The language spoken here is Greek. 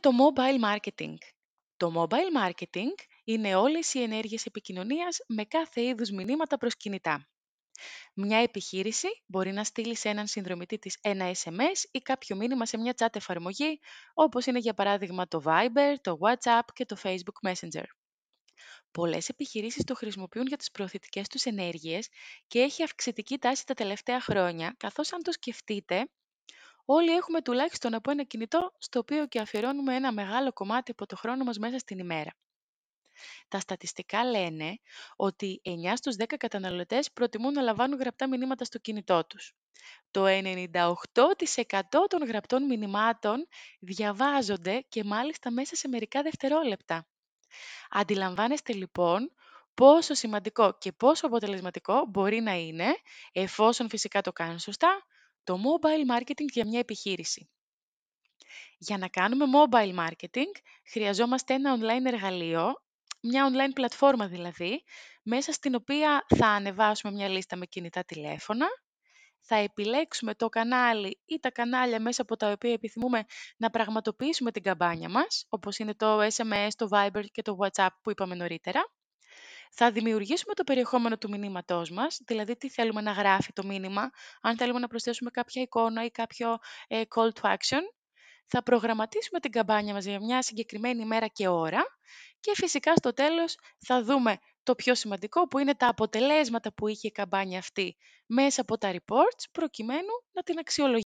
το mobile marketing; Το mobile marketing είναι όλες οι ενέργειες επικοινωνίας με κάθε είδους μηνύματα προς κινητά. Μια επιχείρηση μπορεί να στείλει σε έναν συνδρομητή της ένα SMS ή κάποιο μήνυμα σε μια chat εφαρμογή, όπως είναι για παράδειγμα το Viber, το WhatsApp και το Facebook Messenger. Πολλές επιχειρήσεις το χρησιμοποιούν για τις προωθητικές τους ενέργειες και έχει αυξητική τάση τα τελευταία χρόνια, καθώς αν το σκεφτείτε, όλοι έχουμε τουλάχιστον από ένα κινητό στο οποίο και αφιερώνουμε ένα μεγάλο κομμάτι από το χρόνο μας μέσα στην ημέρα. Τα στατιστικά λένε ότι 9 στους 10 καταναλωτές προτιμούν να λαμβάνουν γραπτά μηνύματα στο κινητό τους. Το 98% των γραπτών μηνυμάτων διαβάζονται και μάλιστα μέσα σε μερικά δευτερόλεπτα. Αντιλαμβάνεστε λοιπόν πόσο σημαντικό και πόσο αποτελεσματικό μπορεί να είναι, εφόσον φυσικά το κάνουν σωστά, το mobile marketing για μια επιχείρηση. Για να κάνουμε mobile marketing χρειαζόμαστε ένα online εργαλείο, μια online πλατφόρμα δηλαδή, μέσα στην οποία θα ανεβάσουμε μια λίστα με κινητά τηλέφωνα, θα επιλέξουμε το κανάλι ή τα κανάλια μέσα από τα οποία επιθυμούμε να πραγματοποιήσουμε την καμπάνια μας, όπως είναι το SMS, το Viber και το WhatsApp που είπαμε νωρίτερα. Θα δημιουργήσουμε το περιεχόμενο του μηνύματός μας, δηλαδή τι θέλουμε να γράφει το μήνυμα, αν θέλουμε να προσθέσουμε κάποια εικόνα ή κάποιο ε, call to action. Θα προγραμματίσουμε την καμπάνια μας για μια συγκεκριμένη ημέρα και ώρα και φυσικά στο τέλος θα δούμε το πιο σημαντικό που είναι τα αποτελέσματα που είχε η καμπάνια αυτή μέσα από τα reports προκειμένου να την αξιολογήσουμε.